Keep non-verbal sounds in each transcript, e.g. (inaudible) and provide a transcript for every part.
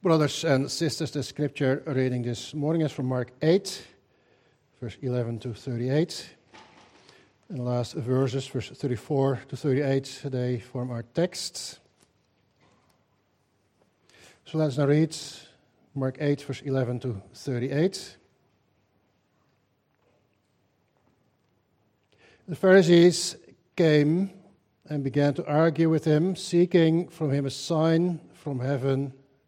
Brothers and sisters, the scripture reading this morning is from Mark 8, verse 11 to 38. And the last verses, verse 34 to 38, they form our text. So let's now read Mark 8, verse 11 to 38. The Pharisees came and began to argue with him, seeking from him a sign from heaven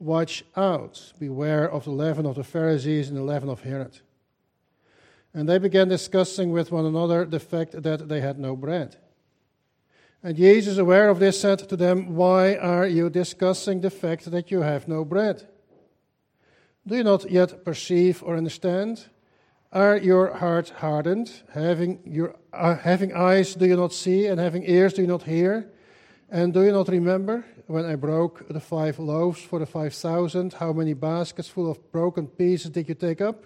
Watch out, beware of the leaven of the Pharisees and the leaven of Herod. And they began discussing with one another the fact that they had no bread. And Jesus, aware of this, said to them, Why are you discussing the fact that you have no bread? Do you not yet perceive or understand? Are your hearts hardened? Having, your, uh, having eyes, do you not see? And having ears, do you not hear? And do you not remember when I broke the five loaves for the five thousand? How many baskets full of broken pieces did you take up?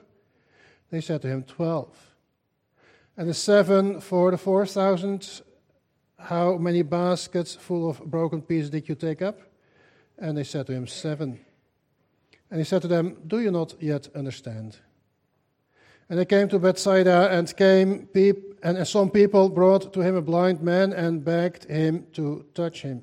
They said to him, Twelve. And the seven for the four thousand? How many baskets full of broken pieces did you take up? And they said to him, Seven. And he said to them, Do you not yet understand? And they came to Bethsaida, and came peop- and some people brought to him a blind man and begged him to touch him.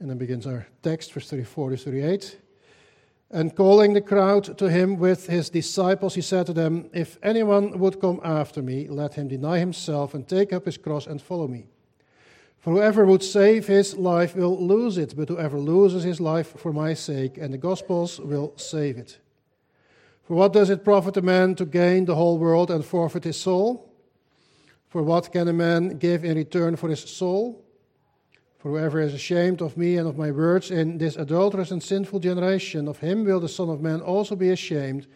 And then begins our text, verse 34 to 38. And calling the crowd to him with his disciples, he said to them, If anyone would come after me, let him deny himself and take up his cross and follow me. For whoever would save his life will lose it, but whoever loses his life for my sake and the gospel's will save it. For what does it profit a man to gain the whole world and forfeit his soul? For what can a man give in return for his soul? For whoever is ashamed of me and of my words in this adulterous and sinful generation, of him will the Son of Man also be ashamed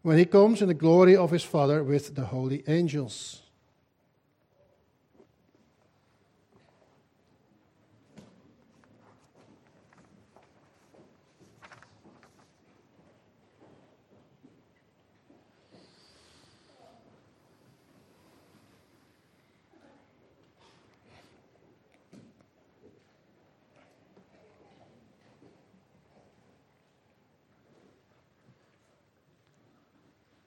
when he comes in the glory of his Father with the holy angels.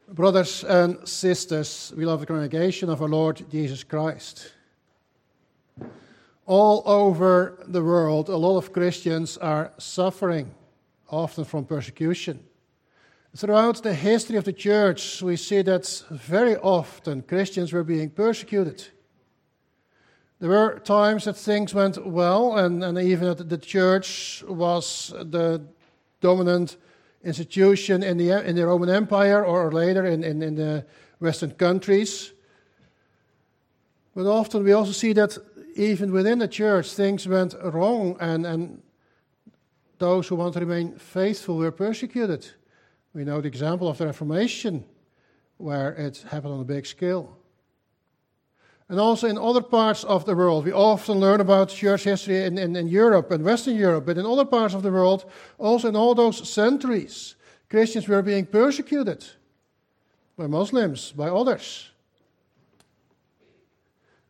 Brothers and sisters, we love the congregation of our Lord Jesus Christ. All over the world, a lot of Christians are suffering, often from persecution. Throughout the history of the church, we see that very often Christians were being persecuted. There were times that things went well, and, and even that the church was the dominant institution in the, in the Roman Empire or later in, in, in the Western countries. But often we also see that even within the church things went wrong and, and those who want to remain faithful were persecuted. We know the example of the Reformation, where it happened on a big scale. And also in other parts of the world, we often learn about church history in, in, in Europe and Western Europe, but in other parts of the world, also in all those centuries, Christians were being persecuted by Muslims, by others.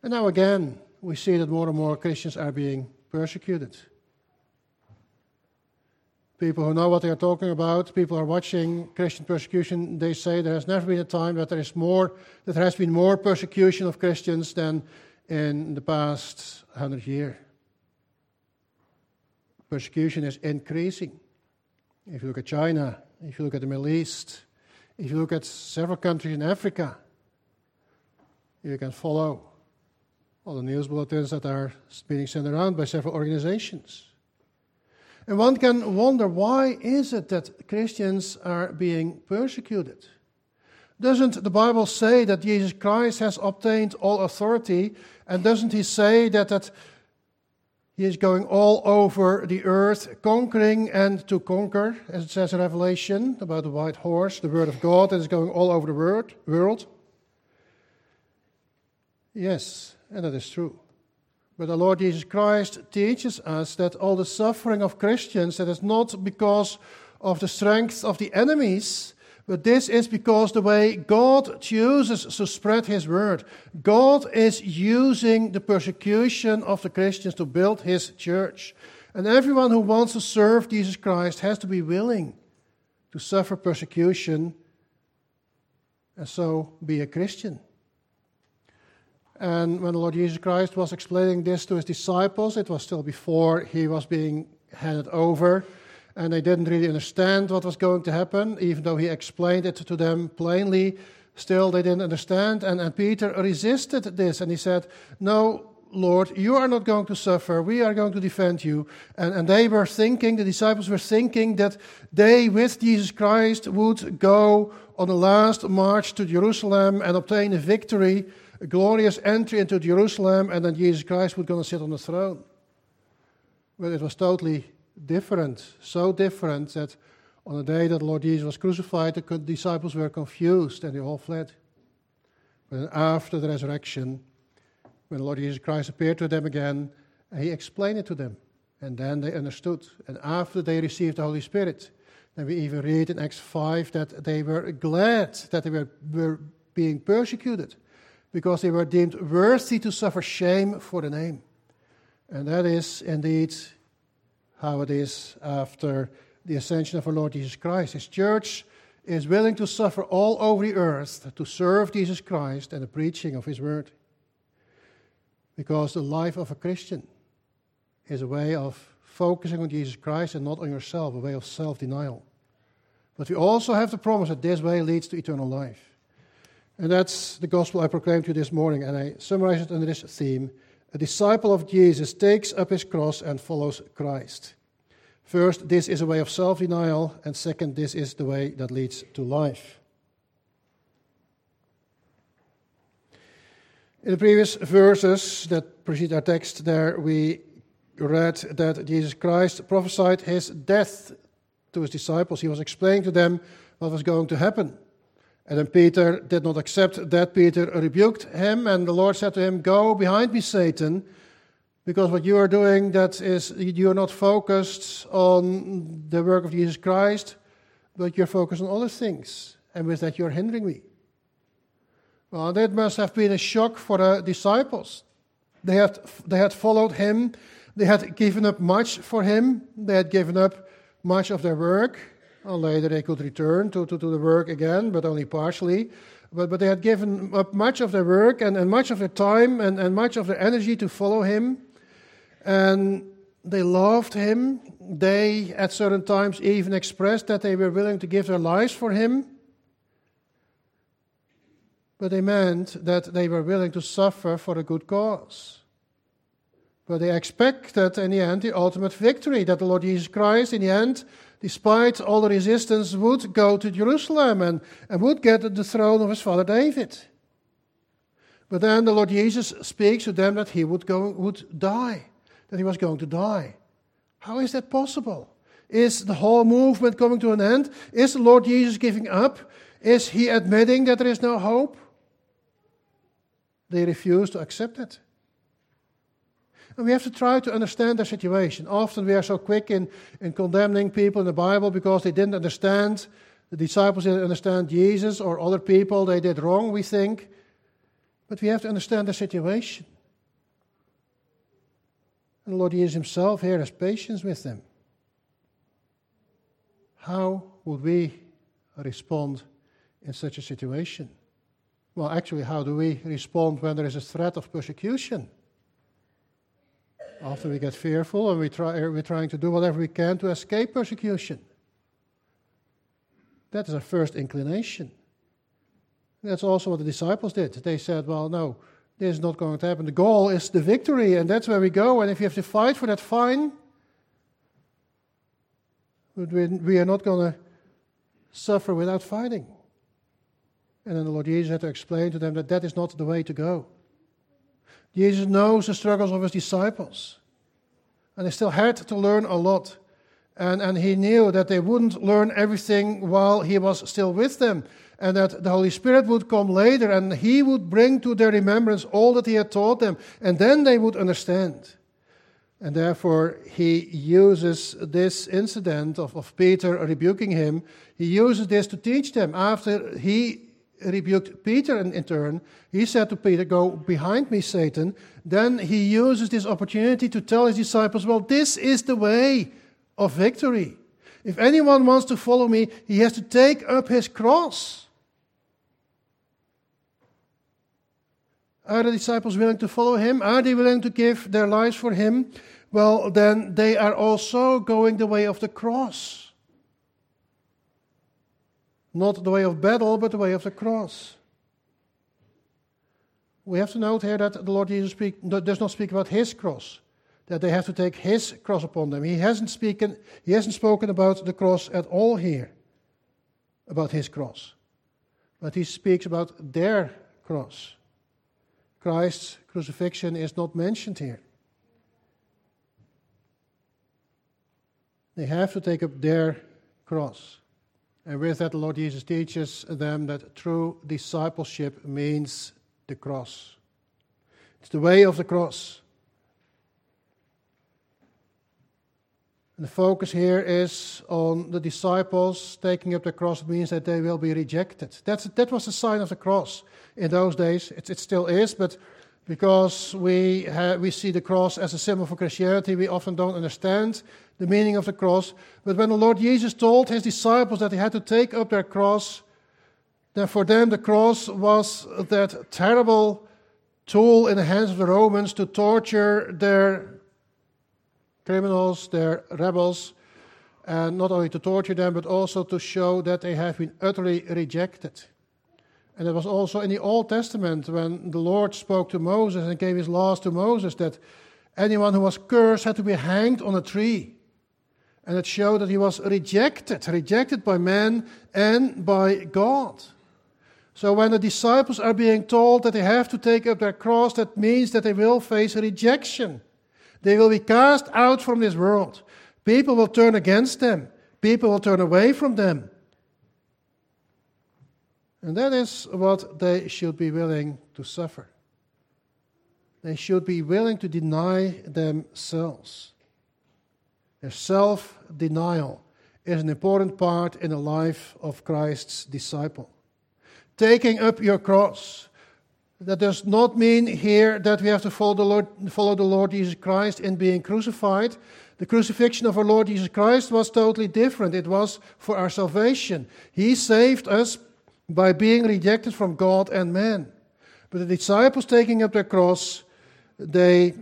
And now again, we see that more and more Christians are being persecuted. People who know what they are talking about, people are watching Christian persecution, they say there has never been a time that there is more that there has been more persecution of Christians than in the past hundred years. Persecution is increasing. If you look at China, if you look at the Middle East, if you look at several countries in Africa, you can follow all the news bulletins that are being sent around by several organizations. And one can wonder why is it that Christians are being persecuted? Doesn't the Bible say that Jesus Christ has obtained all authority? And doesn't he say that, that he is going all over the earth, conquering and to conquer, as it says in Revelation about the white horse, the word of God that is going all over the world? Yes, and that is true. But the Lord Jesus Christ teaches us that all the suffering of Christians, that is not because of the strength of the enemies, but this is because the way God chooses to spread His word. God is using the persecution of the Christians to build His church. And everyone who wants to serve Jesus Christ has to be willing to suffer persecution and so be a Christian. And when the Lord Jesus Christ was explaining this to his disciples, it was still before he was being handed over. And they didn't really understand what was going to happen, even though he explained it to them plainly. Still, they didn't understand. And, and Peter resisted this and he said, No, Lord, you are not going to suffer. We are going to defend you. And, and they were thinking, the disciples were thinking that they, with Jesus Christ, would go on the last march to Jerusalem and obtain a victory a glorious entry into Jerusalem, and then Jesus Christ was going to sit on the throne. But it was totally different, so different that on the day that the Lord Jesus was crucified, the disciples were confused and they all fled. But after the resurrection, when the Lord Jesus Christ appeared to them again, he explained it to them. And then they understood. And after they received the Holy Spirit, then we even read in Acts 5 that they were glad that they were, were being persecuted because they were deemed worthy to suffer shame for the name. And that is indeed how it is after the ascension of our Lord Jesus Christ. His church is willing to suffer all over the earth to serve Jesus Christ and the preaching of His word. Because the life of a Christian is a way of focusing on Jesus Christ and not on yourself, a way of self denial. But we also have the promise that this way leads to eternal life. And that's the gospel I proclaimed to you this morning, and I summarize it under this theme. A disciple of Jesus takes up his cross and follows Christ. First, this is a way of self denial, and second, this is the way that leads to life. In the previous verses that precede our text, there we read that Jesus Christ prophesied his death to his disciples. He was explaining to them what was going to happen. And then Peter did not accept that. Peter rebuked him, and the Lord said to him, Go behind me, Satan, because what you are doing, that is, you are not focused on the work of Jesus Christ, but you're focused on other things. And with that, you're hindering me. Well, that must have been a shock for the disciples. They had, they had followed him, they had given up much for him, they had given up much of their work, later they could return to, to, to the work again, but only partially. But, but they had given up much of their work and, and much of their time and, and much of their energy to follow him. And they loved him. They, at certain times, even expressed that they were willing to give their lives for him. But they meant that they were willing to suffer for a good cause. But they expected, in the end, the ultimate victory, that the Lord Jesus Christ, in the end, despite all the resistance, would go to Jerusalem and, and would get the throne of his father David. But then the Lord Jesus speaks to them that he would, go, would die, that he was going to die. How is that possible? Is the whole movement coming to an end? Is the Lord Jesus giving up? Is he admitting that there is no hope? They refuse to accept it. And we have to try to understand their situation. Often we are so quick in, in condemning people in the Bible because they didn't understand. The disciples didn't understand Jesus or other people. They did wrong, we think. But we have to understand the situation. And the Lord Jesus Himself here has patience with them. How would we respond in such a situation? Well, actually, how do we respond when there is a threat of persecution? Often we get fearful and we try, uh, we're trying to do whatever we can to escape persecution. That is our first inclination. That's also what the disciples did. They said, Well, no, this is not going to happen. The goal is the victory, and that's where we go. And if you have to fight for that, fine. But we are not going to suffer without fighting. And then the Lord Jesus had to explain to them that that is not the way to go. Jesus knows the struggles of his disciples. And they still had to learn a lot. And, and he knew that they wouldn't learn everything while he was still with them. And that the Holy Spirit would come later and he would bring to their remembrance all that he had taught them. And then they would understand. And therefore, he uses this incident of, of Peter rebuking him, he uses this to teach them. After he rebuked Peter in, in, turn, he said to Peter, Go behind me, Satan. Then he uses this opportunity to tell his disciples, Well, this is the way of victory. If anyone wants to follow me, he has to take up his cross. Are the disciples willing to follow him? Are they willing to give their lives for him? Well, then they are also going the way of the cross. Not the way of battle, but the way of the cross. We have to note here that the Lord Jesus speak, does not speak about his cross, that they have to take his cross upon them. He hasn't, speaken, he hasn't spoken about the cross at all here, about his cross. But he speaks about their cross. Christ's crucifixion is not mentioned here. They have to take up their cross. And with that, the Lord Jesus teaches them that true discipleship means the cross. It's the way of the cross. And the focus here is on the disciples taking up the cross means that they will be rejected. That's, that was the sign of the cross in those days. It, it still is, but because we, we see the cross as a symbol for Christianity, we often don't understand the meaning of the cross. But when the Lord Jesus told his disciples that they had to take up their cross, then for them the cross was that terrible tool in the hands of the Romans to torture their criminals, their rebels, and not only to torture them, but also to show that they have been utterly rejected. And it was also in the Old Testament when the Lord spoke to Moses and gave his laws to Moses that anyone who was cursed had to be hanged on a tree. And it showed that he was rejected, rejected by men and by God. So when the disciples are being told that they have to take up their cross, that means that they will face rejection. They will be cast out from this world. People will turn against them. People will turn away from them. And that is what they should be willing to suffer. They should be willing to deny themselves. Their self denial is an important part in the life of Christ's disciple. Taking up your cross. That does not mean here that we have to follow the Lord, follow the Lord Jesus Christ in being crucified. The crucifixion of our Lord Jesus Christ was totally different. It was for our salvation. He saved us by being rejected from God and man. But the disciples taking up their cross, they,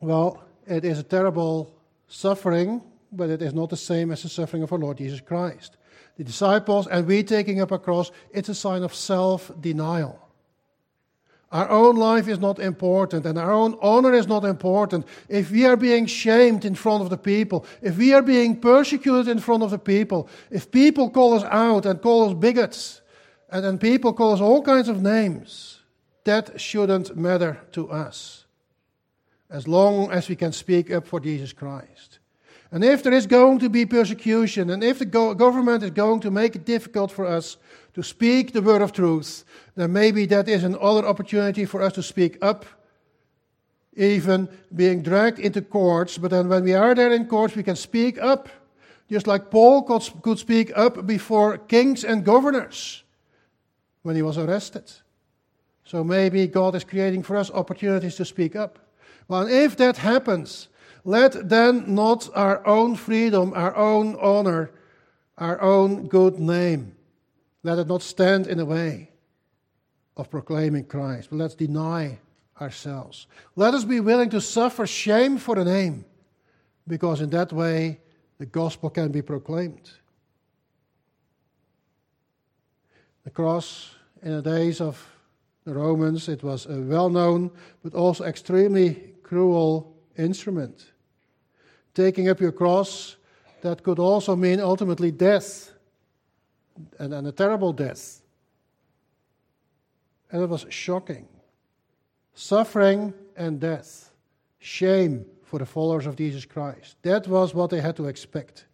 well, it is a terrible suffering, but it is not the same as the suffering of our Lord Jesus Christ. The disciples and we taking up a cross, it's a sign of self denial. Our own life is not important and our own honor is not important. If we are being shamed in front of the people, if we are being persecuted in front of the people, if people call us out and call us bigots, and then people call us all kinds of names. That shouldn't matter to us. As long as we can speak up for Jesus Christ. And if there is going to be persecution, and if the go- government is going to make it difficult for us to speak the word of truth, then maybe that is another opportunity for us to speak up, even being dragged into courts. But then when we are there in courts, we can speak up, just like Paul could, could speak up before kings and governors when he was arrested. So maybe God is creating for us opportunities to speak up. Well, if that happens, let then not our own freedom, our own honor, our own good name, let it not stand in the way of proclaiming Christ, but let's deny ourselves. Let us be willing to suffer shame for the name, because in that way the gospel can be proclaimed. The cross in the days of the Romans, it was a well known but also extremely cruel instrument. Taking up your cross, that could also mean ultimately death, and, and a terrible death. And it was shocking. Suffering and death, shame for the followers of Jesus Christ. That was what they had to expect.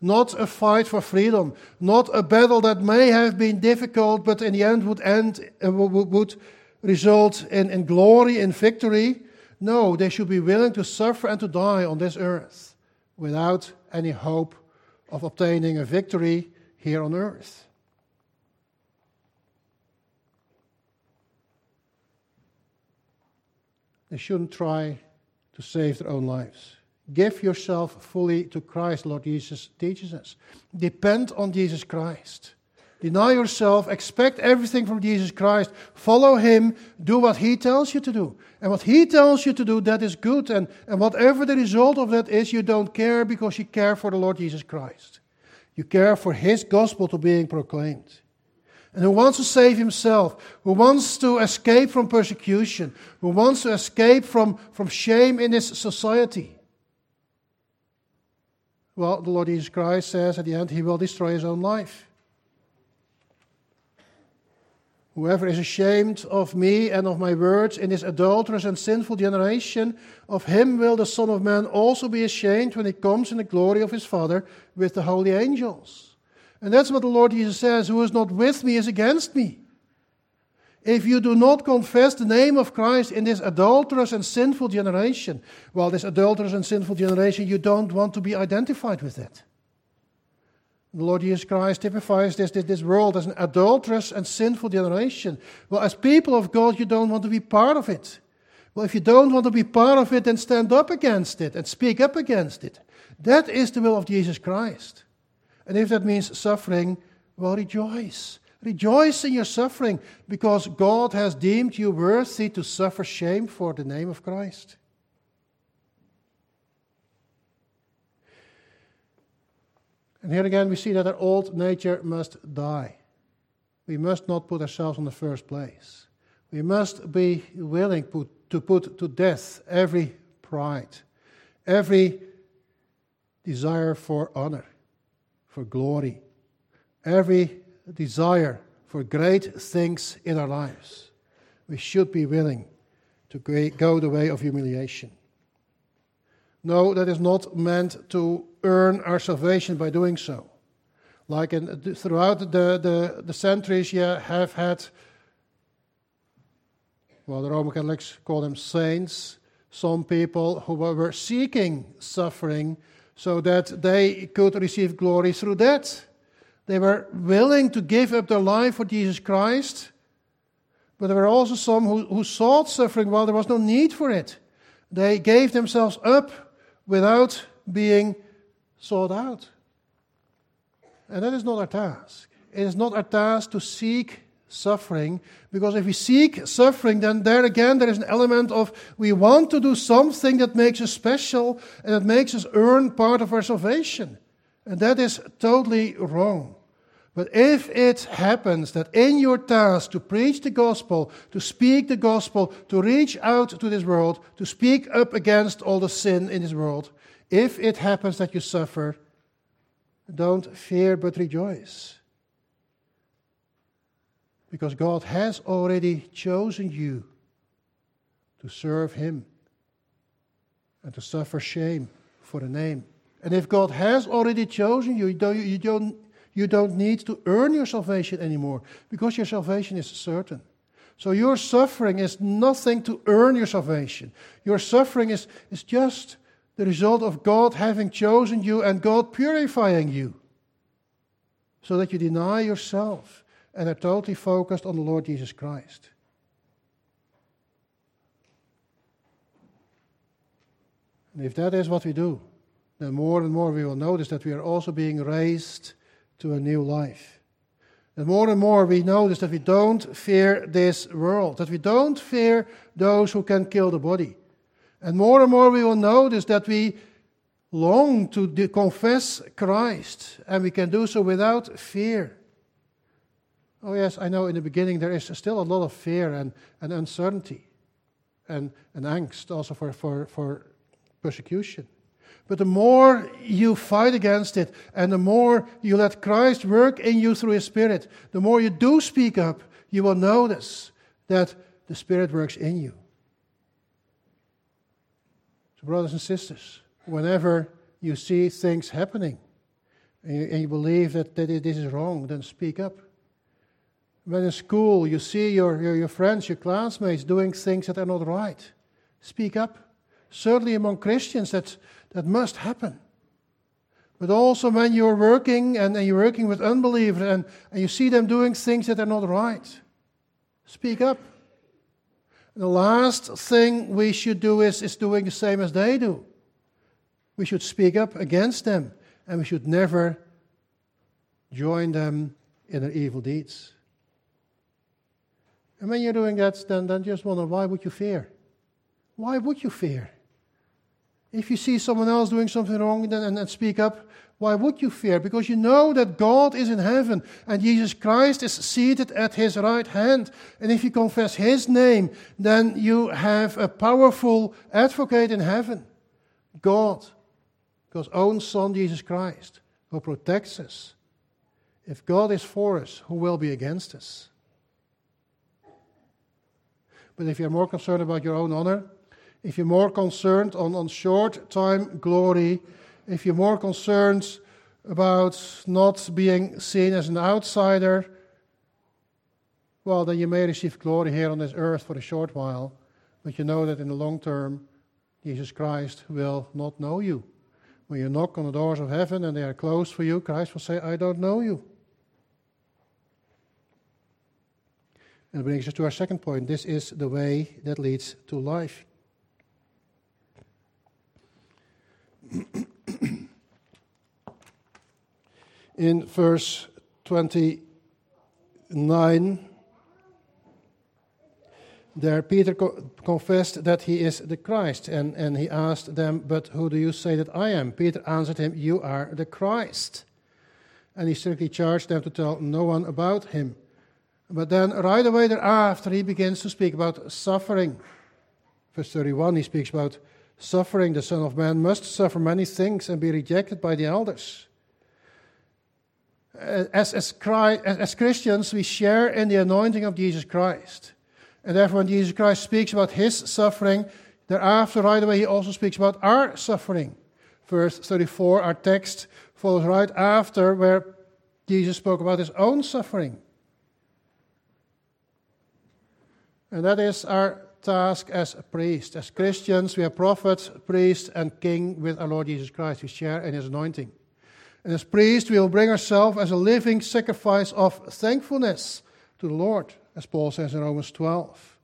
Not a fight for freedom, not a battle that may have been difficult, but in the end would end uh, would result in, in glory and victory. No, they should be willing to suffer and to die on this earth without any hope of obtaining a victory here on earth. They shouldn't try to save their own lives. Give yourself fully to Christ, Lord Jesus teaches us. Depend on Jesus Christ. Deny yourself, expect everything from Jesus Christ, follow Him, do what He tells you to do. And what He tells you to do, that is good. And, and whatever the result of that is, you don't care because you care for the Lord Jesus Christ. You care for His gospel to being proclaimed. And who wants to save himself, who wants to escape from persecution, who wants to escape from, from shame in this society. Well, the Lord Jesus Christ says at the end, He will destroy His own life. Whoever is ashamed of me and of my words in this adulterous and sinful generation, of him will the Son of Man also be ashamed when he comes in the glory of his Father with the holy angels. And that's what the Lord Jesus says Who is not with me is against me. If you do not confess the name of Christ in this adulterous and sinful generation, well, this adulterous and sinful generation, you don't want to be identified with it. The Lord Jesus Christ typifies this, this, this world as an adulterous and sinful generation. Well, as people of God, you don't want to be part of it. Well, if you don't want to be part of it, then stand up against it and speak up against it. That is the will of Jesus Christ. And if that means suffering, well, rejoice. Rejoice in your suffering because God has deemed you worthy to suffer shame for the name of Christ. And here again, we see that our old nature must die. We must not put ourselves in the first place. We must be willing put, to put to death every pride, every desire for honor, for glory, every desire for great things in our lives. We should be willing to go the way of humiliation. No, that is not meant to earn our salvation by doing so. Like in, throughout the, the, the centuries, you have had, well, the Roman Catholics call them saints, some people who were seeking suffering so that they could receive glory through that. They were willing to give up their life for Jesus Christ, but there were also some who, who sought suffering while there was no need for it. They gave themselves up without being sought out. And that is not our task. It is not our task to seek suffering, because if we seek suffering, then there again there is an element of we want to do something that makes us special and that makes us earn part of our salvation. And that is totally wrong. But if it happens that in your task to preach the gospel, to speak the gospel, to reach out to this world, to speak up against all the sin in this world, if it happens that you suffer, don't fear but rejoice. Because God has already chosen you to serve Him and to suffer shame for the name And if God has already chosen you, you don't, you don't, you don't need to earn your salvation anymore because your salvation is certain. So your suffering is nothing to earn your salvation. Your suffering is, is just the result of God having chosen you and God purifying you so that you deny yourself and are totally focused on the Lord Jesus Christ. And if that is what we do, Uh, more and more we will notice that we are also being raised to a new life. And more and more we notice that we don't fear this world, that we don't fear those who can kill the body. And more and more we will notice that we long to confess Christ, and we can do so without fear. Oh, yes, I know in the beginning there is still a lot of fear and, and uncertainty and, and angst also for, for, for persecution. But the more you fight against it and the more you let Christ work in you through His Spirit, the more you do speak up, you will notice that the Spirit works in you. So, brothers and sisters, whenever you see things happening and you, and you believe that, that this is wrong, then speak up. When in school you see your, your, your friends, your classmates doing things that are not right, speak up. Certainly among Christians, that, that must happen. But also when you're working and, and you're working with unbelievers and, and you see them doing things that are not right, speak up. The last thing we should do is, is doing the same as they do. We should speak up against them and we should never join them in their evil deeds. And when you're doing that, then, then just wonder why would you fear? Why would you fear? If you see someone else doing something wrong then, and, and speak up, why would you fear? Because you know that God is in heaven and Jesus Christ is seated at his right hand. And if you confess his name, then you have a powerful advocate in heaven God, God's own Son, Jesus Christ, who protects us. If God is for us, who will be against us? But if you're more concerned about your own honor, if you're more concerned on, on short time glory, if you're more concerned about not being seen as an outsider, well, then you may receive glory here on this earth for a short while, but you know that in the long term, Jesus Christ will not know you. When you knock on the doors of heaven and they are closed for you, Christ will say, I don't know you. And it brings us to our second point. This is the way that leads to life. In verse 29, there Peter co- confessed that he is the Christ, and, and he asked them, But who do you say that I am? Peter answered him, You are the Christ. And he strictly charged them to tell no one about him. But then, right away thereafter, he begins to speak about suffering. Verse 31, he speaks about suffering, the Son of Man must suffer many things and be rejected by the elders. Uh, as, as, Christ, as Christians, we share in the anointing of Jesus Christ. And therefore, when Jesus Christ speaks about his suffering, thereafter, right away, he also speaks about our suffering. Verse 34, our text follows right after where Jesus spoke about his own suffering. And that is our task as a priest. As Christians, we are prophet, priest, and king with our Lord Jesus Christ. We share in his anointing. And as priests, we will bring ourselves as a living sacrifice of thankfulness to the Lord, as Paul says in Romans 12.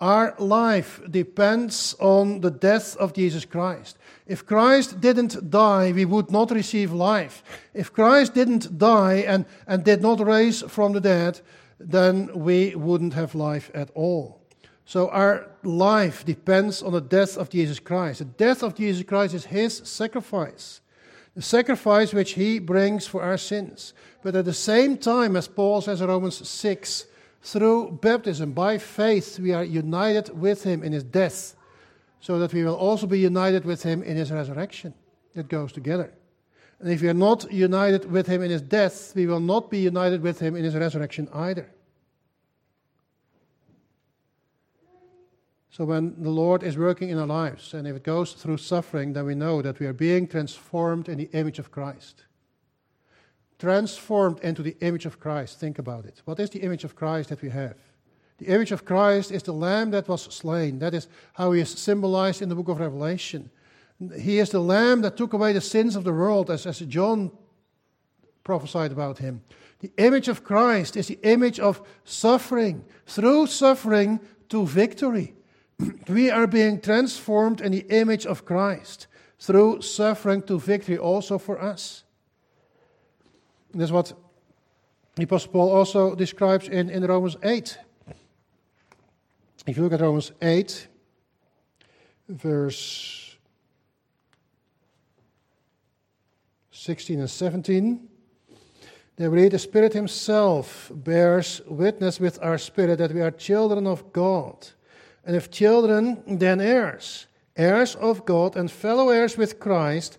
Our life depends on the death of Jesus Christ. If Christ didn't die, we would not receive life. If Christ didn't die and, and did not raise from the dead, then we wouldn't have life at all. So our life depends on the death of Jesus Christ. The death of Jesus Christ is his sacrifice, the sacrifice which he brings for our sins. But at the same time, as Paul says in Romans 6, through baptism, by faith, we are united with him in his death, so that we will also be united with him in his resurrection. It goes together. And if we are not united with him in his death, we will not be united with him in his resurrection either. So when the Lord is working in our lives, and if it goes through suffering, then we know that we are being transformed in the image of Christ. Transformed into the image of Christ. Think about it. What is the image of Christ that we have? The image of Christ is the lamb that was slain. That is how he is symbolized in the book of Revelation. He is the lamb that took away the sins of the world, as, as John prophesied about him. The image of Christ is the image of suffering. Through suffering to victory. (clears throat) we are being transformed in the image of Christ through suffering to victory also for us. That's what the Apostle Paul also describes in, in Romans 8. If you look at Romans 8, verse 16 and 17, there we read, The Spirit Himself bears witness with our spirit that we are children of God. And if children, then heirs, heirs of God and fellow heirs with Christ,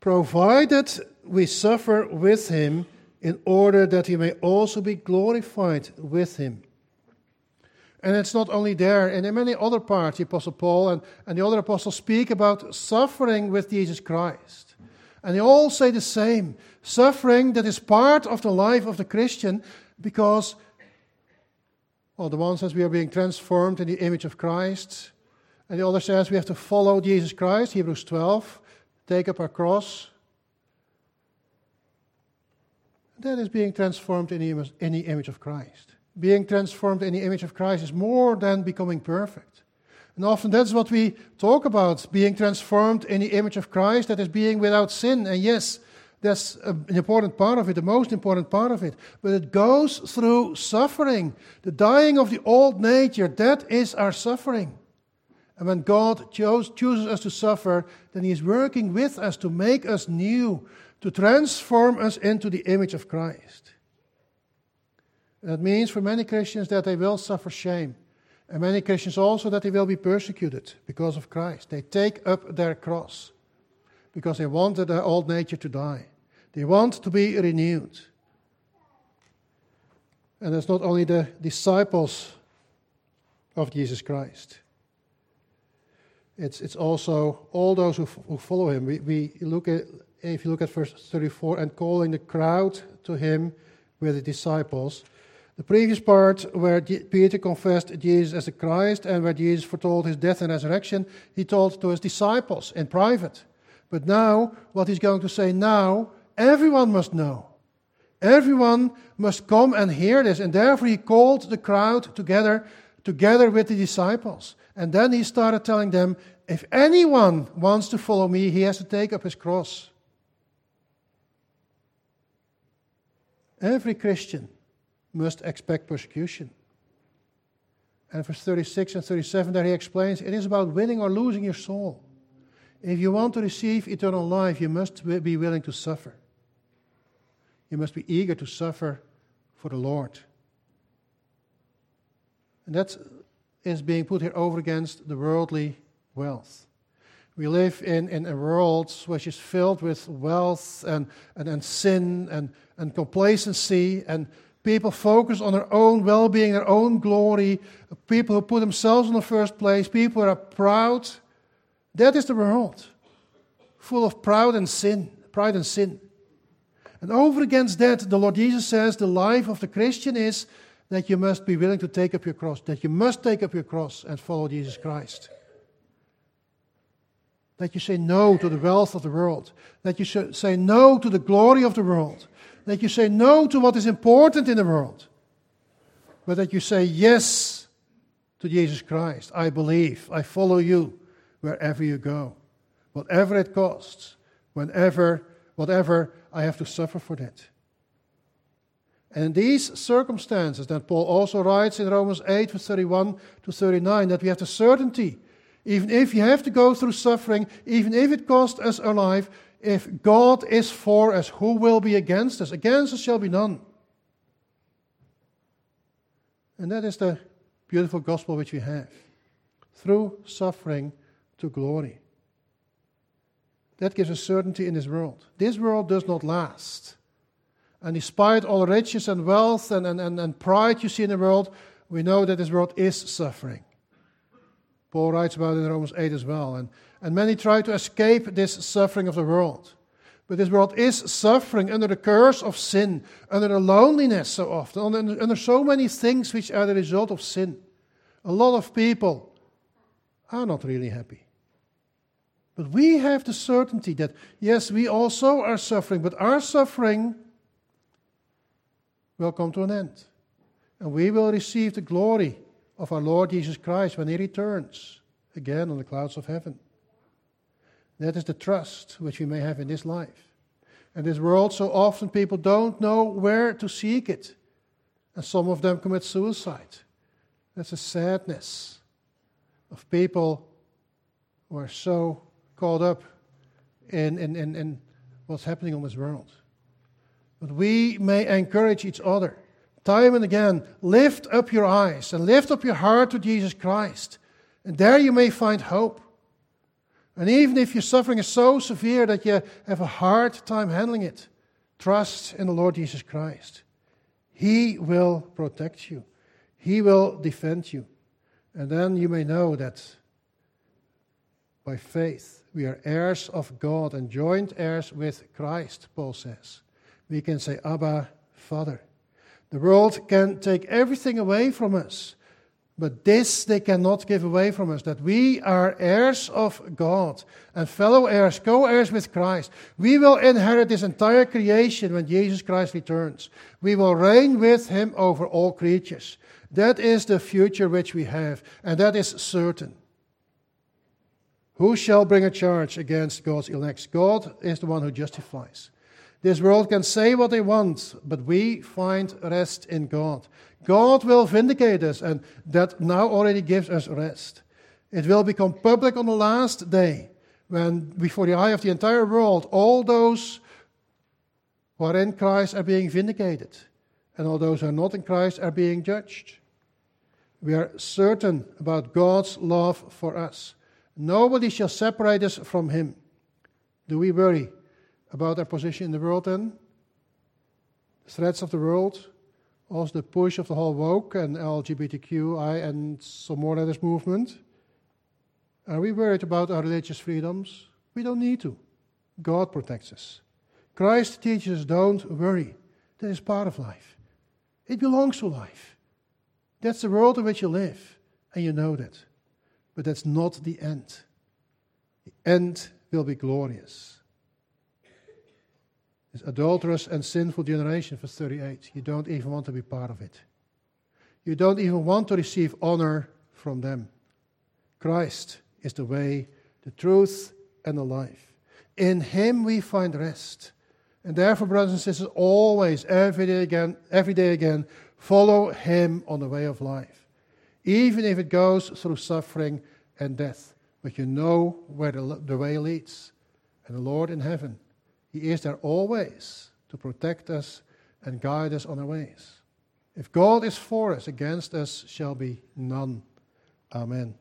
provided we suffer with him in order that he may also be glorified with him. And it's not only there, and in many other parts, the Apostle Paul and, and the other apostles speak about suffering with Jesus Christ. And they all say the same suffering that is part of the life of the Christian because well, the one says we are being transformed in the image of Christ. And the other says we have to follow Jesus Christ, Hebrews 12, take up our cross. That is being transformed in the, image, in the image of Christ. Being transformed in the image of Christ is more than becoming perfect. And often that's what we talk about being transformed in the image of Christ, that is being without sin. And yes, that's an important part of it, the most important part of it. But it goes through suffering. The dying of the old nature, that is our suffering. And when God chose, chooses us to suffer, then He is working with us to make us new, to transform us into the image of Christ. That means for many Christians that they will suffer shame. And many Christians also that they will be persecuted because of Christ. They take up their cross because they wanted their old nature to die. They want to be renewed. And it's not only the disciples of Jesus Christ. It's, it's also all those who, who follow him. We, we look at, if you look at verse 34, and calling the crowd to him with the disciples. The previous part, where Peter confessed Jesus as the Christ and where Jesus foretold his death and resurrection, he told to his disciples in private. But now, what he's going to say now, everyone must know. Everyone must come and hear this. And therefore, he called the crowd together, together with the disciples. And then he started telling them if anyone wants to follow me, he has to take up his cross. Every Christian must expect persecution. And verse 36 and 37, there he explains it is about winning or losing your soul. If you want to receive eternal life, you must be willing to suffer. You must be eager to suffer for the Lord. And that is being put here over against the worldly wealth. We live in, in a world which is filled with wealth and, and, and sin and, and complacency, and people focus on their own well being, their own glory, people who put themselves in the first place, people who are proud that is the world, full of proud and sin, pride and sin. And over against that, the Lord Jesus says the life of the Christian is that you must be willing to take up your cross, that you must take up your cross and follow Jesus Christ. That you say no to the wealth of the world, that you say no to the glory of the world, that you say no to what is important in the world, but that you say yes to Jesus Christ. I believe, I follow you wherever you go. Whatever it costs, whenever, whatever I have to suffer for that. And in these circumstances that Paul also writes in Romans 8, verse 31 to 39, that we have the certainty, even if you have to go through suffering, even if it costs us our life, if God is for us, who will be against us? Against us shall be none. And that is the beautiful gospel which we have. Through suffering, to glory. That gives us certainty in this world. This world does not last. And despite all riches and wealth and, and, and, and pride you see in the world, we know that this world is suffering. Paul writes about it in Romans 8 as well. And, and many try to escape this suffering of the world. But this world is suffering under the curse of sin, under the loneliness so often, under, under so many things which are the result of sin. A lot of people are not really happy. But we have the certainty that, yes, we also are suffering, but our suffering will come to an end. And we will receive the glory of our Lord Jesus Christ when He returns again on the clouds of heaven. That is the trust which we may have in this life. And this world, so often people don't know where to seek it. And some of them commit suicide. That's a sadness of people who are so caught up and, in, in, in what's happening on this world. But we may encourage each other time and again. Lift up your eyes and lift up your heart to Jesus Christ. And there you may find hope. And even if your suffering is so severe that you have a hard time handling it, trust in the Lord Jesus Christ. He will protect you, He will defend you. And then you may know that by faith we are heirs of God and joint heirs with Christ, Paul says. We can say, Abba, Father. The world can take everything away from us. But this they cannot give away from us that we are heirs of God and fellow heirs, co heirs with Christ. We will inherit this entire creation when Jesus Christ returns. We will reign with him over all creatures. That is the future which we have, and that is certain. Who shall bring a charge against God's elect? God is the one who justifies. This world can say what they want, but we find rest in God. God will vindicate us, and that now already gives us rest. It will become public on the last day, when before the eye of the entire world, all those who are in Christ are being vindicated, and all those who are not in Christ are being judged. We are certain about God's love for us. Nobody shall separate us from Him. Do we worry about our position in the world then? The threats of the world, also the push of the whole woke and LGBTQI and some more letters movement. Are we worried about our religious freedoms? We don't need to. God protects us. Christ teaches us don't worry. That is part of life. It belongs to life. That's the world in which you live, and you know that. But that's not the end. The end will be glorious this adulterous and sinful generation, verse 38. You don't even want to be part of it. You don't even want to receive honor from them. Christ is the way, the truth, and the life. In Him we find rest. And therefore, brothers and sisters, always, every day again, every day again, follow Him on the way of life. Even if it goes through suffering and death. But you know where the, the way leads. And the Lord in heaven he is there always to protect us and guide us on our ways. If God is for us, against us shall be none. Amen.